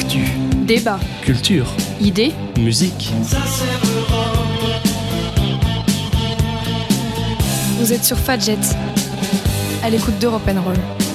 Actu, Débat, culture, idées, musique. vous êtes sur Fadjet, à l'écoute d'Europe Roll.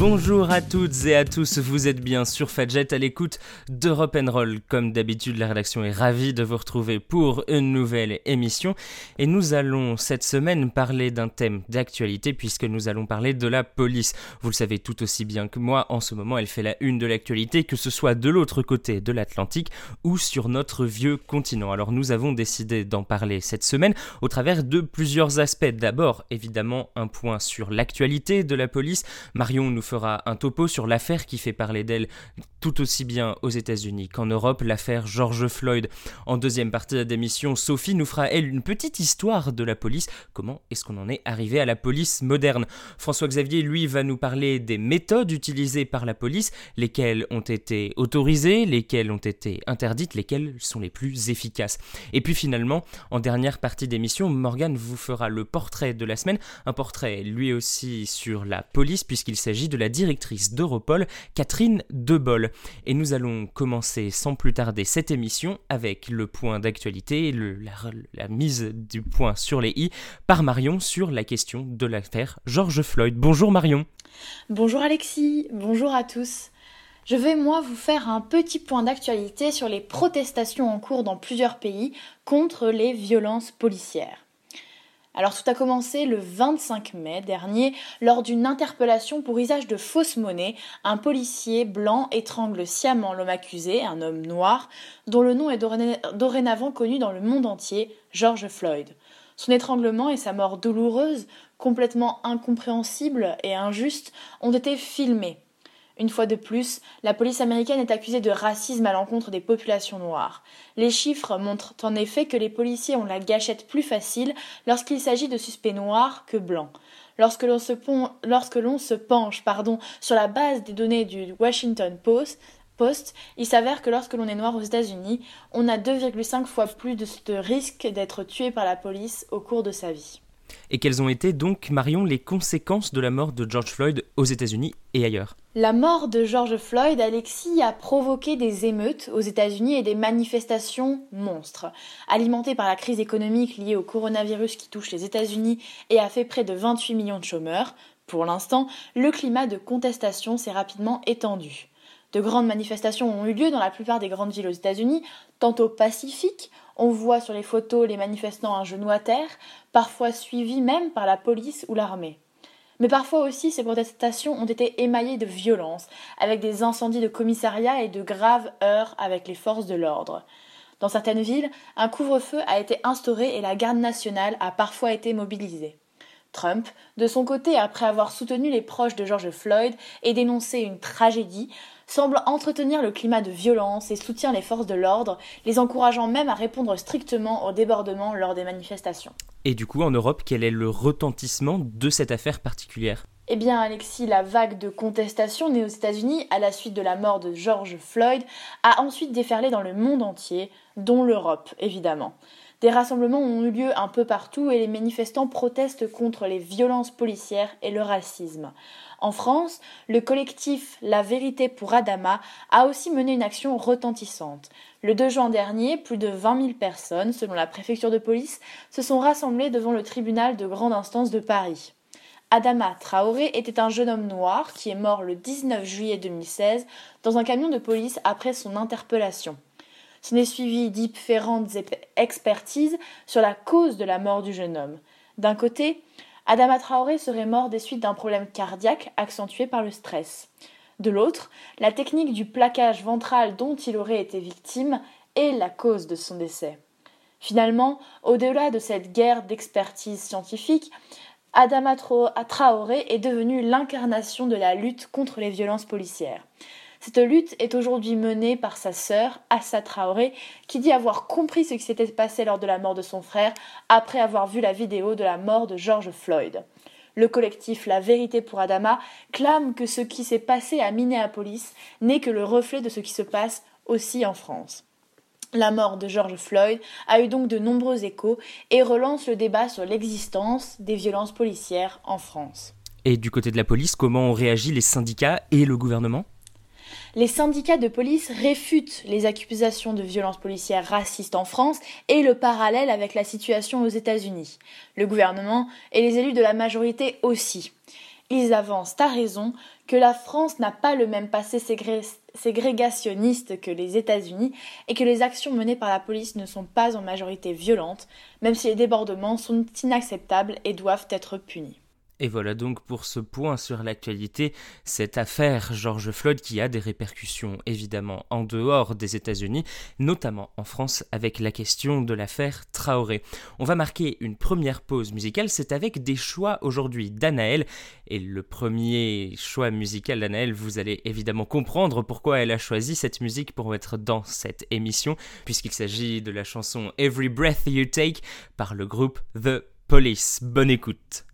Bonjour à toutes et à tous, vous êtes bien sur Fadjet à l'écoute d'Europe Roll. Comme d'habitude, la rédaction est ravie de vous retrouver pour une nouvelle émission. Et nous allons cette semaine parler d'un thème d'actualité puisque nous allons parler de la police. Vous le savez tout aussi bien que moi, en ce moment elle fait la une de l'actualité, que ce soit de l'autre côté de l'Atlantique ou sur notre vieux continent. Alors nous avons décidé d'en parler cette semaine au travers de plusieurs aspects. D'abord, évidemment, un point sur l'actualité de la police. Marion nous fera un topo sur l'affaire qui fait parler d'elle tout aussi bien aux États-Unis qu'en Europe, l'affaire George Floyd. En deuxième partie de l'émission, Sophie nous fera elle une petite histoire de la police. Comment est-ce qu'on en est arrivé à la police moderne? François Xavier, lui, va nous parler des méthodes utilisées par la police, lesquelles ont été autorisées, lesquelles ont été interdites, lesquelles sont les plus efficaces. Et puis finalement, en dernière partie d'émission, Morgan vous fera le portrait de la semaine, un portrait lui aussi sur la police puisqu'il s'agit de la directrice d'Europol, Catherine Debol. Et nous allons commencer sans plus tarder cette émission avec le point d'actualité, la, la mise du point sur les i par Marion sur la question de l'affaire George Floyd. Bonjour Marion. Bonjour Alexis, bonjour à tous. Je vais moi vous faire un petit point d'actualité sur les protestations en cours dans plusieurs pays contre les violences policières. Alors tout a commencé le 25 mai dernier lors d'une interpellation pour usage de fausse monnaie. Un policier blanc étrangle sciemment l'homme accusé, un homme noir, dont le nom est dorénavant connu dans le monde entier, George Floyd. Son étranglement et sa mort douloureuse, complètement incompréhensible et injuste, ont été filmés. Une fois de plus, la police américaine est accusée de racisme à l'encontre des populations noires. Les chiffres montrent en effet que les policiers ont la gâchette plus facile lorsqu'il s'agit de suspects noirs que blancs. Lorsque l'on se, penche sur la base des données du Washington Post, Post il s'avère que lorsque l'on est noir aux États-Unis, on a 2,5 fois plus de risque d'être tué par la police au cours de sa vie. Et quelles ont été donc, Marion, les conséquences de la mort de George Floyd aux États-Unis et ailleurs La mort de George Floyd, Alexis, a provoqué des émeutes aux États-Unis et des manifestations monstres. Alimentées par la crise économique liée au coronavirus qui touche les États-Unis et a fait près de 28 millions de chômeurs, pour l'instant, le climat de contestation s'est rapidement étendu. De grandes manifestations ont eu lieu dans la plupart des grandes villes aux États-Unis, tantôt pacifiques, on voit sur les photos les manifestants un genou à terre, parfois suivis même par la police ou l'armée. Mais parfois aussi, ces protestations ont été émaillées de violence, avec des incendies de commissariats et de graves heurts avec les forces de l'ordre. Dans certaines villes, un couvre-feu a été instauré et la garde nationale a parfois été mobilisée. Trump, de son côté, après avoir soutenu les proches de George Floyd et dénoncé une tragédie, semble entretenir le climat de violence et soutient les forces de l'ordre, les encourageant même à répondre strictement aux débordements lors des manifestations. Et du coup, en Europe, quel est le retentissement de cette affaire particulière? Eh bien, Alexis, la vague de contestation née aux États-Unis à la suite de la mort de George Floyd a ensuite déferlé dans le monde entier, dont l'Europe, évidemment. Des rassemblements ont eu lieu un peu partout et les manifestants protestent contre les violences policières et le racisme. En France, le collectif La Vérité pour Adama a aussi mené une action retentissante. Le 2 juin dernier, plus de 20 000 personnes, selon la préfecture de police, se sont rassemblées devant le tribunal de grande instance de Paris. Adama Traoré était un jeune homme noir qui est mort le 19 juillet 2016 dans un camion de police après son interpellation. S'en est suivi différentes expertises sur la cause de la mort du jeune homme. D'un côté, Adama Traoré serait mort des suites d'un problème cardiaque accentué par le stress. De l'autre, la technique du plaquage ventral dont il aurait été victime est la cause de son décès. Finalement, au-delà de cette guerre d'expertise scientifique, Adama Traoré est devenu l'incarnation de la lutte contre les violences policières. Cette lutte est aujourd'hui menée par sa sœur, Assa Traoré, qui dit avoir compris ce qui s'était passé lors de la mort de son frère après avoir vu la vidéo de la mort de George Floyd. Le collectif La Vérité pour Adama clame que ce qui s'est passé à Minneapolis n'est que le reflet de ce qui se passe aussi en France. La mort de George Floyd a eu donc de nombreux échos et relance le débat sur l'existence des violences policières en France. Et du côté de la police, comment ont réagi les syndicats et le gouvernement? Les syndicats de police réfutent les accusations de violences policières racistes en France et le parallèle avec la situation aux États-Unis. Le gouvernement et les élus de la majorité aussi. Ils avancent à raison que la France n'a pas le même passé ségrégationniste que les États-Unis et que les actions menées par la police ne sont pas en majorité violentes, même si les débordements sont inacceptables et doivent être punis. Et voilà donc pour ce point sur l'actualité, cette affaire George Floyd qui a des répercussions évidemment en dehors des États-Unis, notamment en France avec la question de l'affaire Traoré. On va marquer une première pause musicale, c'est avec des choix aujourd'hui d'Anaël. Et le premier choix musical d'Anaël, vous allez évidemment comprendre pourquoi elle a choisi cette musique pour être dans cette émission, puisqu'il s'agit de la chanson Every Breath You Take par le groupe The Police. Bonne écoute.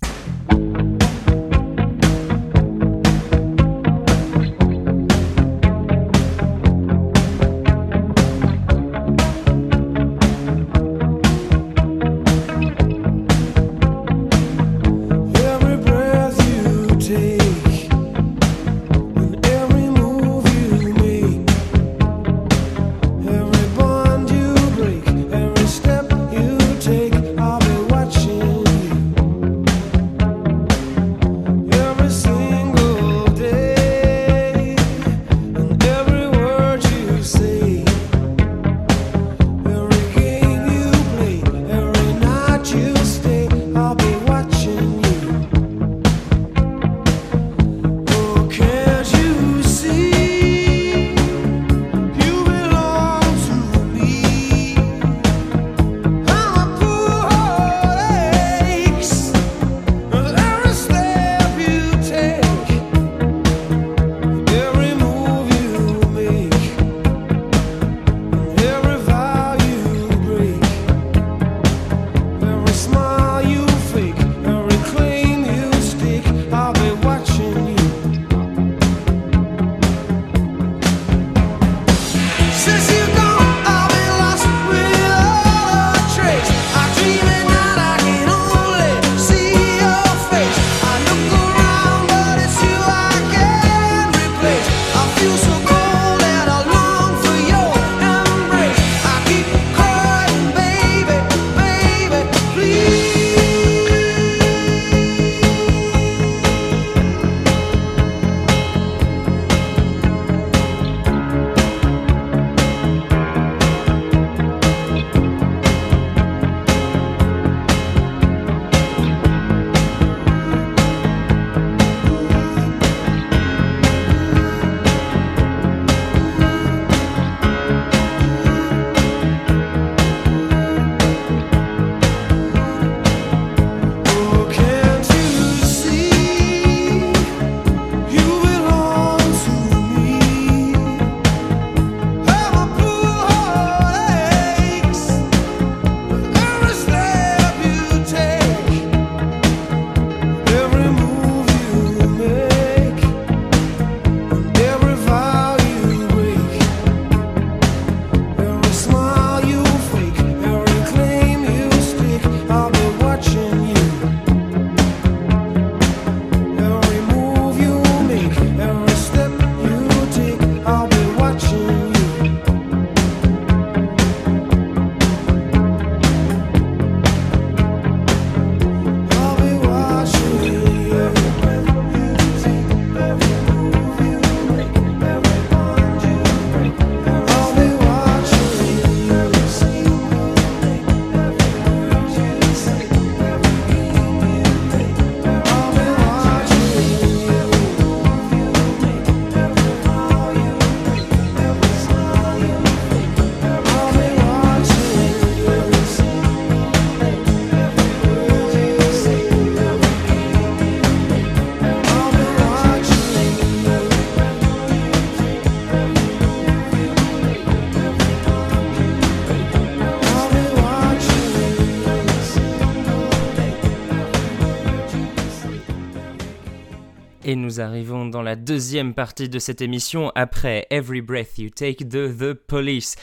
Nous arrivons dans la deuxième partie de cette émission après Every Breath You Take de The Police.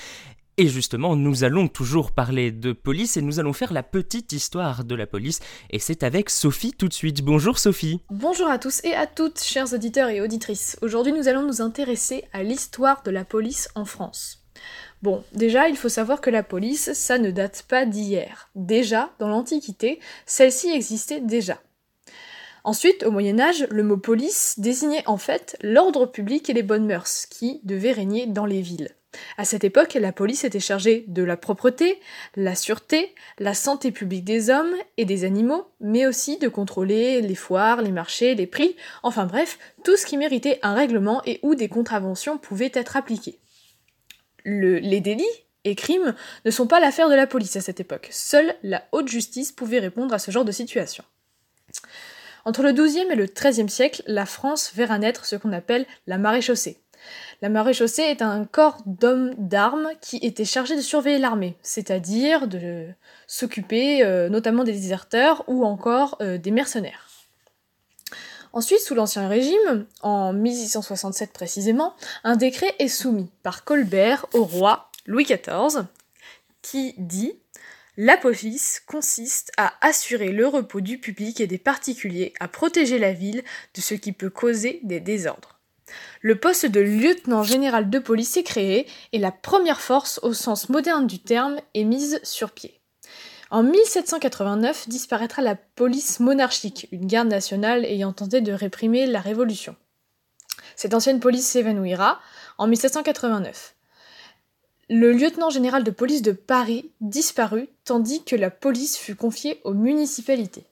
Et justement, nous allons toujours parler de police et nous allons faire la petite histoire de la police. Et c'est avec Sophie tout de suite. Bonjour Sophie. Bonjour à tous et à toutes, chers auditeurs et auditrices. Aujourd'hui, nous allons nous intéresser à l'histoire de la police en France. Bon, déjà, il faut savoir que la police, ça ne date pas d'hier. Déjà, dans l'Antiquité, celle-ci existait déjà. Ensuite, au Moyen Âge, le mot police désignait en fait l'ordre public et les bonnes mœurs qui devaient régner dans les villes. À cette époque, la police était chargée de la propreté, la sûreté, la santé publique des hommes et des animaux, mais aussi de contrôler les foires, les marchés, les prix, enfin bref, tout ce qui méritait un règlement et où des contraventions pouvaient être appliquées. les délits et crimes ne sont pas l'affaire de la police à cette époque. Seule la haute justice pouvait répondre à ce genre de situation. Entre le XIIe et le XIIIe siècle, la France verra naître ce qu'on appelle la maréchaussée. La maréchaussée est un corps d'hommes d'armes qui était chargé de surveiller l'armée, c'est-à-dire de s'occuper euh, notamment des déserteurs ou encore euh, des mercenaires. Ensuite, sous l'Ancien Régime, en 1667 précisément, un décret est soumis par Colbert au roi Louis XIV qui dit La police consiste à assurer le repos du public et des particuliers, à protéger la ville de ce qui peut causer des désordres. Le poste de lieutenant général de police est créé et la première force au sens moderne du terme est mise sur pied. En 1789 disparaîtra la police monarchique, une garde nationale ayant tenté de réprimer la révolution. Cette ancienne police s'évanouira en 1789. Le lieutenant général de police de Paris disparut tandis que la police fut confiée aux municipalités.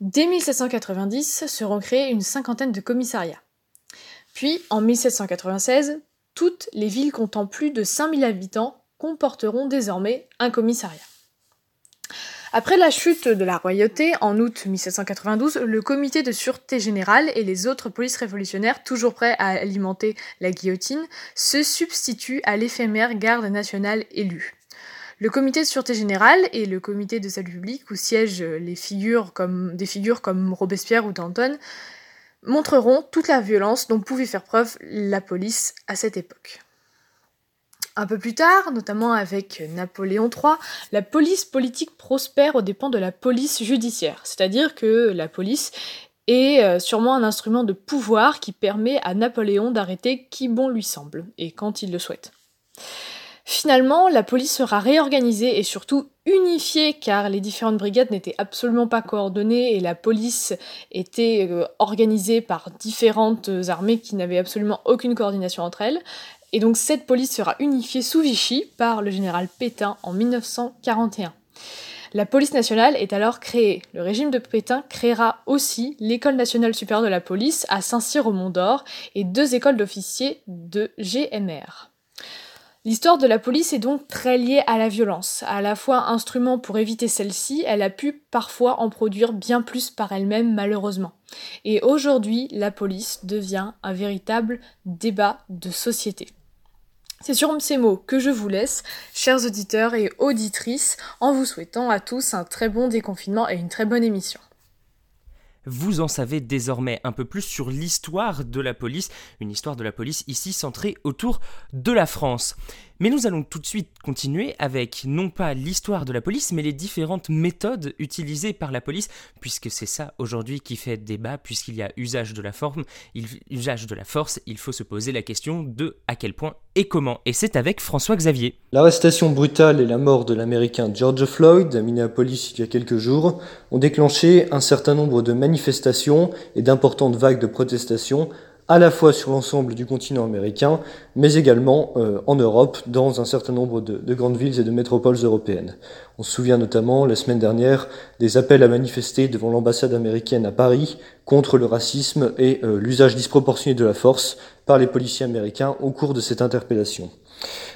Dès 1790 seront créés une cinquantaine de commissariats. Puis, en 1796, toutes les villes comptant plus de 5000 habitants comporteront désormais un commissariat. Après la chute de la royauté, en août 1792, le comité de sûreté générale et les autres polices révolutionnaires, toujours prêts à alimenter la guillotine, se substituent à l'éphémère garde nationale élue. Le comité de sûreté générale et le comité de salut public, où siègent des figures comme Robespierre ou Danton, montreront toute la violence dont pouvait faire preuve la police à cette époque. Un peu plus tard, notamment avec Napoléon III, la police politique prospère aux dépens de la police judiciaire, c'est-à-dire que la police est euh, sûrement un instrument de pouvoir qui permet à Napoléon d'arrêter qui bon lui semble, et quand il le souhaite. Finalement, la police sera réorganisée et surtout unifiée car les différentes brigades n'étaient absolument pas coordonnées et la police était euh, organisée par différentes armées qui n'avaient absolument aucune coordination entre elles. Et donc cette police sera unifiée sous Vichy par le général Pétain en 1941. La police nationale est alors créée. Le régime de Pétain créera aussi l'École nationale supérieure de la police à Saint-Cyr au Mont-d'Or et deux écoles d'officiers de GMR. L'histoire de la police est donc très liée à la violence. À la fois instrument pour éviter celle-ci, elle a pu parfois en produire bien plus par elle-même malheureusement. Et aujourd'hui, la police devient un véritable débat de société. C'est sur ces mots que je vous laisse, chers auditeurs et auditrices, en vous souhaitant à tous un très bon déconfinement et une très bonne émission. Vous en savez désormais un peu plus sur l'histoire de la police, une histoire de la police ici centrée autour de la France. Mais nous allons tout de suite continuer avec non pas l'histoire de la police, mais les différentes méthodes utilisées par la police, puisque c'est ça aujourd'hui qui fait débat, puisqu'il y a usage de la force, il faut se poser la question de à quel point et comment. Et c'est avec François Xavier. L'arrestation brutale et la mort de l'Américain George Floyd à Minneapolis il y a quelques jours ont déclenché un certain nombre de manifestations et d'importantes vagues de protestations à la fois sur l'ensemble du continent américain, mais également euh, en Europe, dans un certain nombre de, grandes villes et de métropoles européennes. On se souvient notamment, la semaine dernière, des appels à manifester devant l'ambassade américaine à Paris contre le racisme et euh, l'usage disproportionné de la force par les policiers américains au cours de cette interpellation.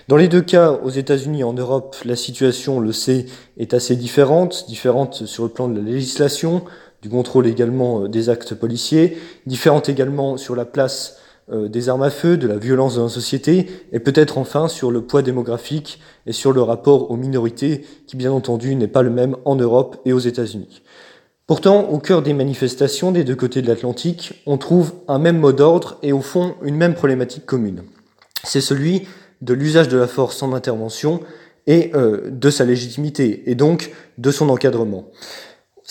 Dans les deux cas, aux États-Unis et en Europe, la situation, on le sait, est assez différente, différente sur le plan de la législation, du contrôle également euh, des actes policiers, différentes également sur la place euh, des armes à feu, de la violence dans la société, et peut-être enfin sur le poids démographique et sur le rapport aux minorités, qui bien entendu n'est pas le même en Europe et aux États-Unis. Pourtant, au cœur des manifestations des deux côtés de l'Atlantique, on trouve un même mot d'ordre et au fond une même problématique commune. C'est celui de l'usage de la force en intervention et euh, de sa légitimité, et donc de son encadrement.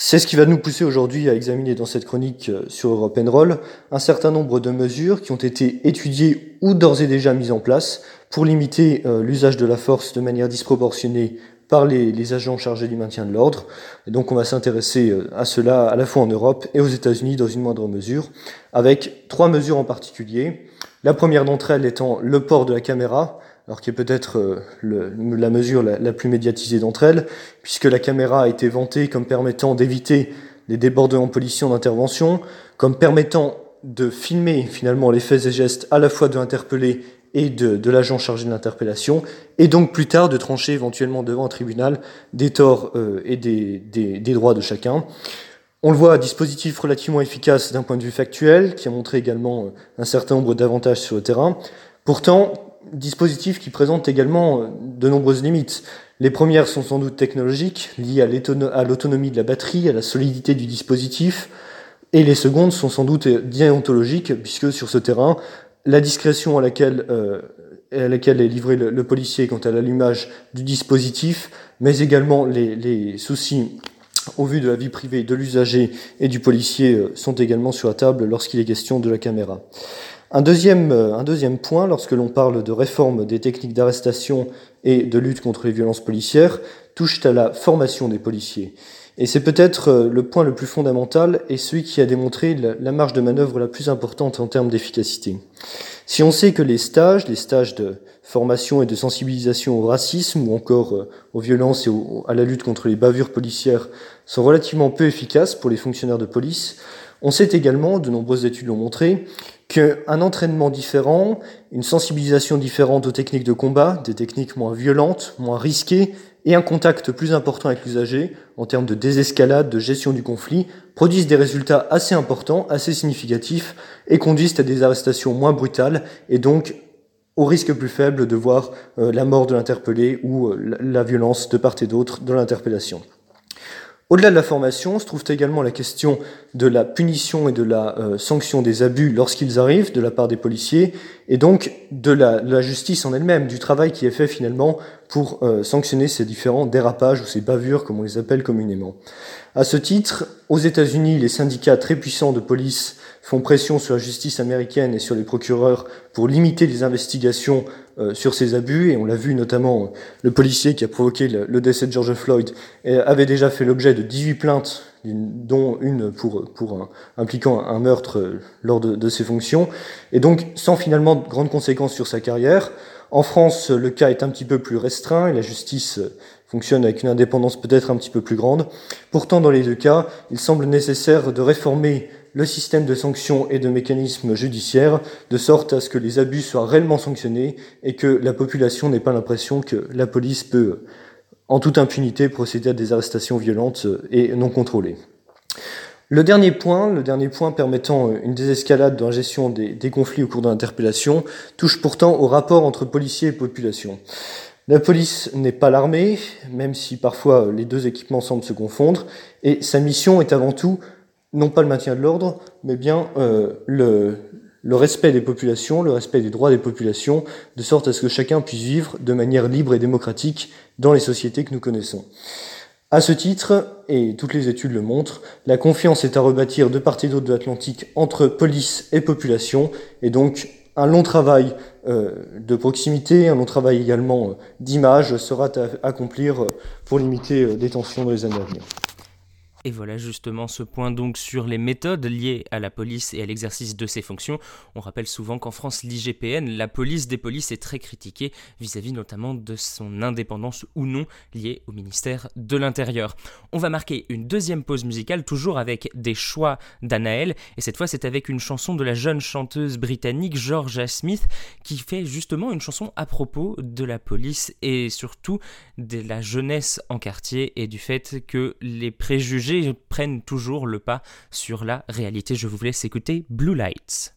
C'est ce qui va nous pousser aujourd'hui à examiner dans cette chronique euh, sur Europe Roll un certain nombre de mesures qui ont été étudiées ou d'ores et déjà mises en place pour limiter euh, l'usage de la force de manière disproportionnée par les, les, agents chargés du maintien de l'ordre. Et donc on va s'intéresser à cela à la fois en Europe et aux États-Unis dans une moindre mesure, avec trois mesures en particulier. La première d'entre elles étant le port de la caméra, alors qui est peut-être euh, la mesure la, plus médiatisée d'entre elles, puisque la caméra a été vantée comme permettant d'éviter les débordements policiers en intervention, comme permettant de filmer finalement les faits et gestes à la fois de l'interpellé et de, l'agent chargé de l'interpellation, et donc plus tard de trancher éventuellement devant un tribunal des torts euh, et des, des, droits de chacun. On le voit, dispositif relativement efficace d'un point de vue factuel, qui a montré également euh, un certain nombre d'avantages sur le terrain. Pourtant, dispositif qui présente également euh, de nombreuses limites. Les premières sont sans doute technologiques, liées à l'autonomie de la batterie, à la solidité du dispositif, et les secondes sont sans doute déontologiques, puisque sur ce terrain, la discrétion à laquelle, euh, est livré le, policier quant à l'allumage du dispositif, mais également les, soucis au vu de la vie privée de l'usager et du policier euh, sont également sur la table lorsqu'il est question de la caméra. Un deuxième, euh, un deuxième point, lorsque l'on parle de réforme des techniques d'arrestation et de lutte contre les violences policières, touche à la formation des policiers. Et c'est peut-être euh, le point le plus fondamental et celui qui a démontré la marge de manœuvre la plus importante en termes d'efficacité. Si on sait que les stages, les stages de formation et de sensibilisation au racisme ou encore euh, aux violences et à la lutte contre les bavures policières sont relativement peu efficaces pour les fonctionnaires de police, on sait également, de nombreuses études l'ont montré, qu'un entraînement différent, une sensibilisation différente aux techniques de combat, des techniques moins violentes, moins risquées, et un contact plus important avec l'usager en termes de désescalade, de gestion du conflit, produisent des résultats assez importants, assez significatifs, et conduisent à des arrestations moins brutales, et donc au risque plus faible de voir euh, la mort de l'interpellé ou euh, la violence de part et d'autre de l'interpellation. Au-delà de la formation, se trouve également la question de la punition et de la euh, sanction des abus lorsqu'ils arrivent de la part des policiers, et donc de la, justice en elle-même, du travail qui est fait finalement pour euh, sanctionner ces différents dérapages ou ces bavures, comme on les appelle communément. À ce titre, aux États-Unis, les syndicats très puissants de police font pression sur la justice américaine et sur les procureurs pour limiter les investigations euh, sur ces abus, et on l'a vu notamment, euh, le policier qui a provoqué le, décès de George Floyd avait déjà fait l'objet de 18 plaintes, dont une pour, pour impliquant un meurtre euh, lors de, de, ses fonctions, et donc sans finalement de grandes conséquences sur sa carrière. En France, le cas est un petit peu plus restreint et la justice fonctionne avec une indépendance peut-être un petit peu plus grande. Pourtant, dans les deux cas, il semble nécessaire de réformer le système de sanctions et de mécanismes judiciaires, de sorte à ce que les abus soient réellement sanctionnés et que la population n'ait pas l'impression que la police peut, en toute impunité, procéder à des arrestations violentes et non contrôlées. Le dernier point, le dernier point permettant une désescalade dans la gestion des, conflits au cours de l'interpellation, touche pourtant au rapport entre policiers et population. La police n'est pas l'armée, même si parfois les deux équipements semblent se confondre, et sa mission est avant tout non pas le maintien de l'ordre, mais bien euh, le, le respect des populations, le respect des droits des populations, de sorte à ce que chacun puisse vivre de manière libre et démocratique dans les sociétés que nous connaissons. À ce titre, et toutes les études le montrent, la confiance est à rebâtir de part et d'autre de l'Atlantique entre police et population, et donc un long travail euh, de proximité, un long travail également euh, d'image sera à accomplir pour limiter des tensions dans les années à venir. Et voilà justement ce point donc sur les méthodes liées à la police et à l'exercice de ses fonctions. On rappelle souvent qu'en France, l'IGPN, la police des polices, est très critiquée vis-à-vis notamment de son indépendance ou non liée au ministère de l'Intérieur. On va marquer une deuxième pause musicale, toujours avec des choix d'Anaël, et cette fois c'est avec une chanson de la jeune chanteuse britannique Georgia Smith qui fait justement une chanson à propos de la police et surtout de la jeunesse en quartier et du fait que les préjugés prennent toujours le pas sur la réalité. Je vous laisse écouter Blue Lights.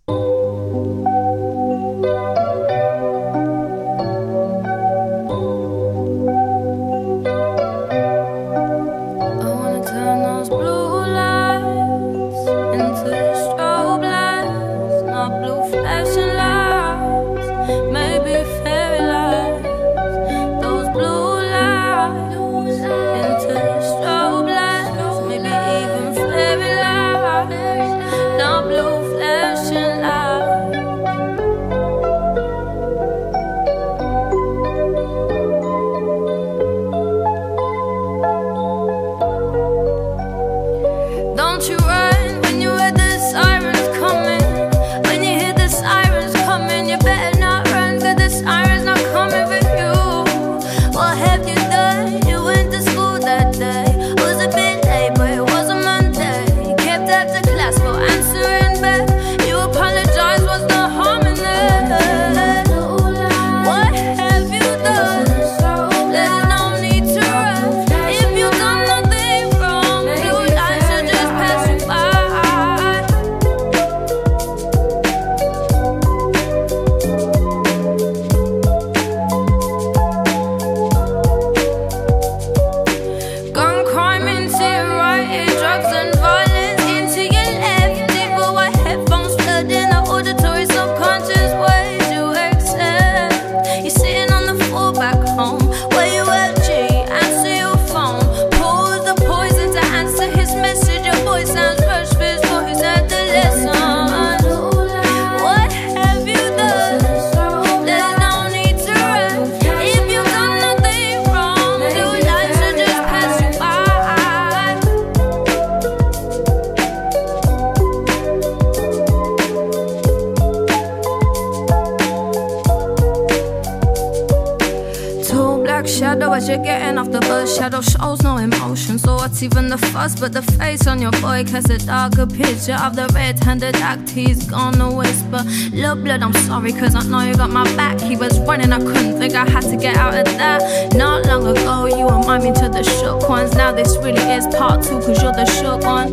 Even the fuss but the face on your boy? Cause a darker picture of the red handed act he's gonna whisper. Love blood, I'm sorry, cause I know you got my back. He was running, I couldn't think I had to get out of that. Not long ago, you remind me to the shook ones. Now this really is part two, cause you're the shook one.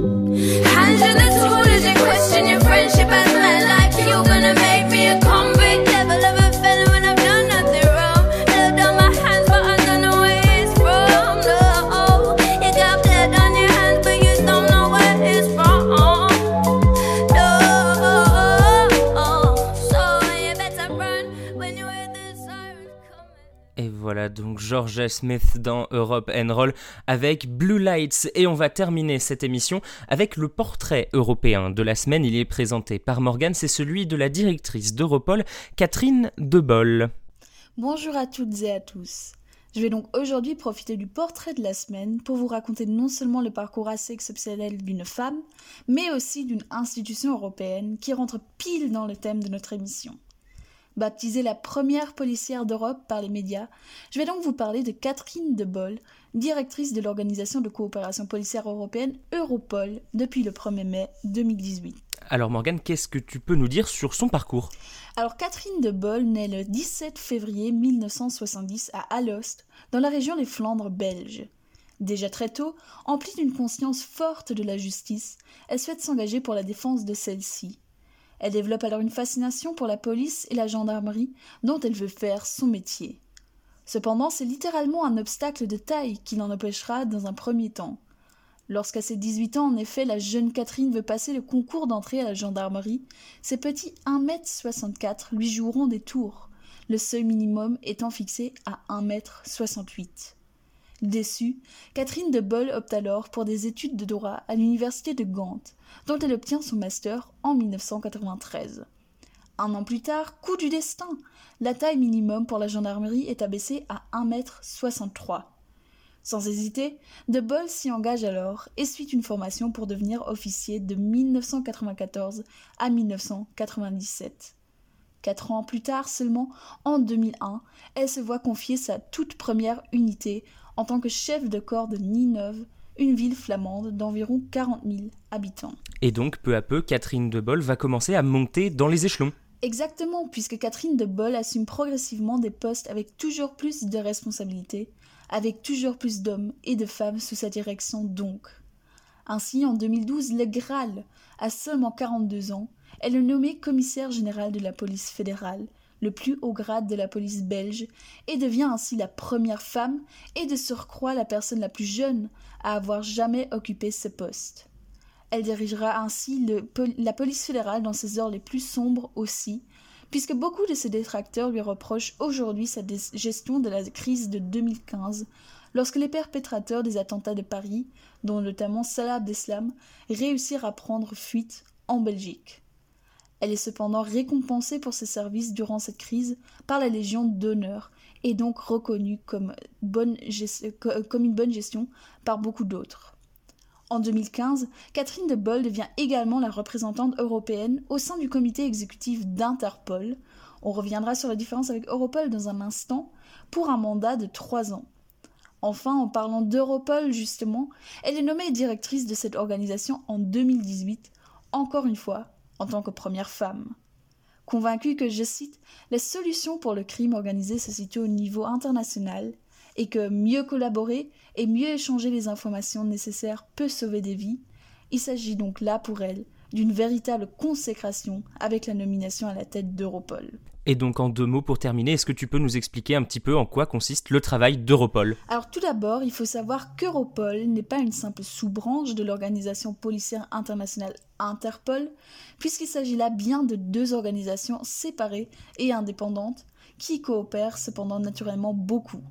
Hands in the tool as you question your friendship as men like you gonna make me a. donc George Smith dans Europe and Roll avec Blue Lights. Et on va terminer cette émission avec le portrait européen de la semaine. Il est présenté par Morgane, c'est celui de la directrice d'Europol, Catherine Debol. Bonjour à toutes et à tous. Je vais donc aujourd'hui profiter du portrait de la semaine pour vous raconter non seulement le parcours assez exceptionnel d'une femme, mais aussi d'une institution européenne qui rentre pile dans le thème de notre émission. Baptisée la première policière d'Europe par les médias, je vais donc vous parler de Catherine de Boll, directrice de l'organisation de coopération policière européenne Europol depuis le 1er mai 2018. Alors Morgane, qu'est-ce que tu peux nous dire sur son parcours? Alors Catherine de Boll naît le 17 février 1970 à Alost, dans la région des Flandres belges. Déjà très tôt, emplie d'une conscience forte de la justice, elle souhaite s'engager pour la défense de celle-ci. Elle développe alors une fascination pour la police et la gendarmerie, dont elle veut faire son métier. Cependant, c'est littéralement un obstacle de taille qui l'en empêchera dans un premier temps. Lorsqu'à ses 18 ans, en effet, la jeune Catherine veut passer le concours d'entrée à la gendarmerie, ses petits 1m64 lui joueront des tours, le seuil minimum étant fixé à 1m68. Déçue, Catherine de Boll opte alors pour des études de droit à l'université de Gand, dont elle obtient son master en 1993. Un an plus tard, coup du destin, la taille minimum pour la gendarmerie est abaissée à 1m63. Sans hésiter, De Boll s'y engage alors et suit une formation pour devenir officier de 1994 à 1997. Quatre ans plus tard seulement, en 2001, elle se voit confier sa toute première unité en tant que chef de corps de Ninove, une ville flamande d'environ 40 000 habitants. Et donc, peu à peu, Catherine de Boll va commencer à monter dans les échelons. Exactement, puisque Catherine de Boll assume progressivement des postes avec toujours plus de responsabilités, avec toujours plus d'hommes et de femmes sous sa direction donc. Ainsi, en 2012, le Graal, à seulement 42 ans, elle est nommée commissaire générale de la police fédérale, le plus haut grade de la police belge, et devient ainsi la première femme et de surcroît la personne la plus jeune à avoir jamais occupé ce poste. Elle dirigera ainsi la police fédérale dans ses heures les plus sombres aussi, puisque beaucoup de ses détracteurs lui reprochent aujourd'hui sa gestion de la crise de 2015, lorsque les perpétrateurs des attentats de Paris, dont notamment Salah Abdeslam, réussirent à prendre fuite en Belgique. Elle est cependant récompensée pour ses services durant cette crise par la Légion d'honneur et donc reconnue comme, comme une bonne gestion par beaucoup d'autres. En 2015, Catherine de Boll devient également la représentante européenne au sein du comité exécutif d'Interpol. On reviendra sur la différence avec Europol dans un instant, pour un mandat de trois ans. Enfin, en parlant d'Europol, justement, elle est nommée directrice de cette organisation en 2018, encore une fois, en tant que première femme. Convaincue que, je cite, la solution pour le crime organisé se situe au niveau international et que mieux collaborer et mieux échanger les informations nécessaires peut sauver des vies, il s'agit donc là pour elle d'une véritable consécration avec la nomination à la tête d'Europol. Et donc en deux mots pour terminer, est-ce que tu peux nous expliquer un petit peu en quoi consiste le travail d'Europol? Alors tout d'abord, il faut savoir qu'Europol n'est pas une simple sous-branche de l'organisation policière internationale Interpol, puisqu'il s'agit là bien de deux organisations séparées et indépendantes qui coopèrent cependant naturellement beaucoup.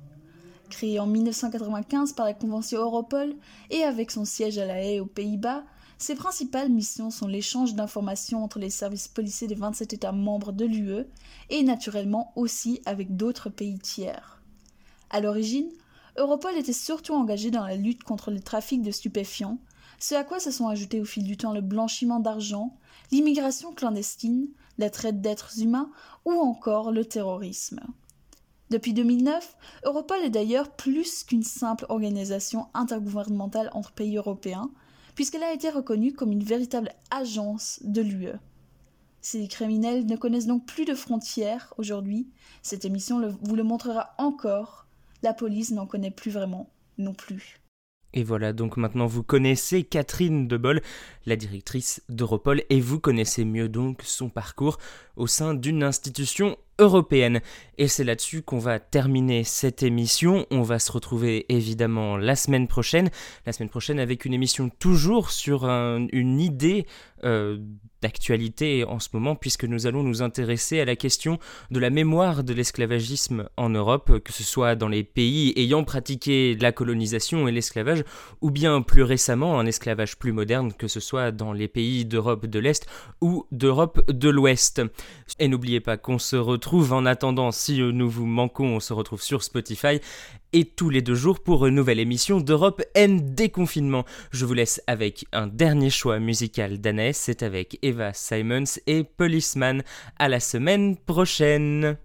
Créée en 1995 par la Convention Europol et avec son siège à La Haye aux Pays-Bas, ses principales missions sont l'échange d'informations entre les services policiers des 27 États membres de l'UE et naturellement aussi avec d'autres pays tiers. À l'origine, Europol était surtout engagé dans la lutte contre le trafic de stupéfiants, ce à quoi se sont ajoutés au fil du temps le blanchiment d'argent, l'immigration clandestine, la traite d'êtres humains ou encore le terrorisme. Depuis 2009, Europol est d'ailleurs plus qu'une simple organisation intergouvernementale entre pays européens, puisqu'elle a été reconnue comme une véritable agence de l'UE. Ces criminels ne connaissent donc plus de frontières aujourd'hui. Cette émission vous le montrera encore. La police n'en connaît plus vraiment non plus. Et voilà, donc maintenant vous connaissez Catherine Debol, la directrice d'Europol, et vous connaissez mieux donc son parcours au sein d'une institution européenne. Et c'est là-dessus qu'on va terminer cette émission. On va se retrouver évidemment la semaine prochaine. La semaine prochaine avec une émission toujours sur une idée euh, d'actualité en ce moment, puisque nous allons nous intéresser à la question de la mémoire de l'esclavagisme en Europe, que ce soit dans les pays ayant pratiqué la colonisation et l'esclavage, ou bien plus récemment un esclavage plus moderne, que ce soit dans les pays d'Europe de l'Est ou d'Europe de l'Ouest. Et n'oubliez pas qu'on se retrouve en attendant, si nous vous manquons, on se retrouve sur Spotify et tous les deux jours pour une nouvelle émission d'Europe N déconfinement. Je vous laisse avec un dernier choix musical c'est avec Eva Simons et Policeman. À la semaine prochaine.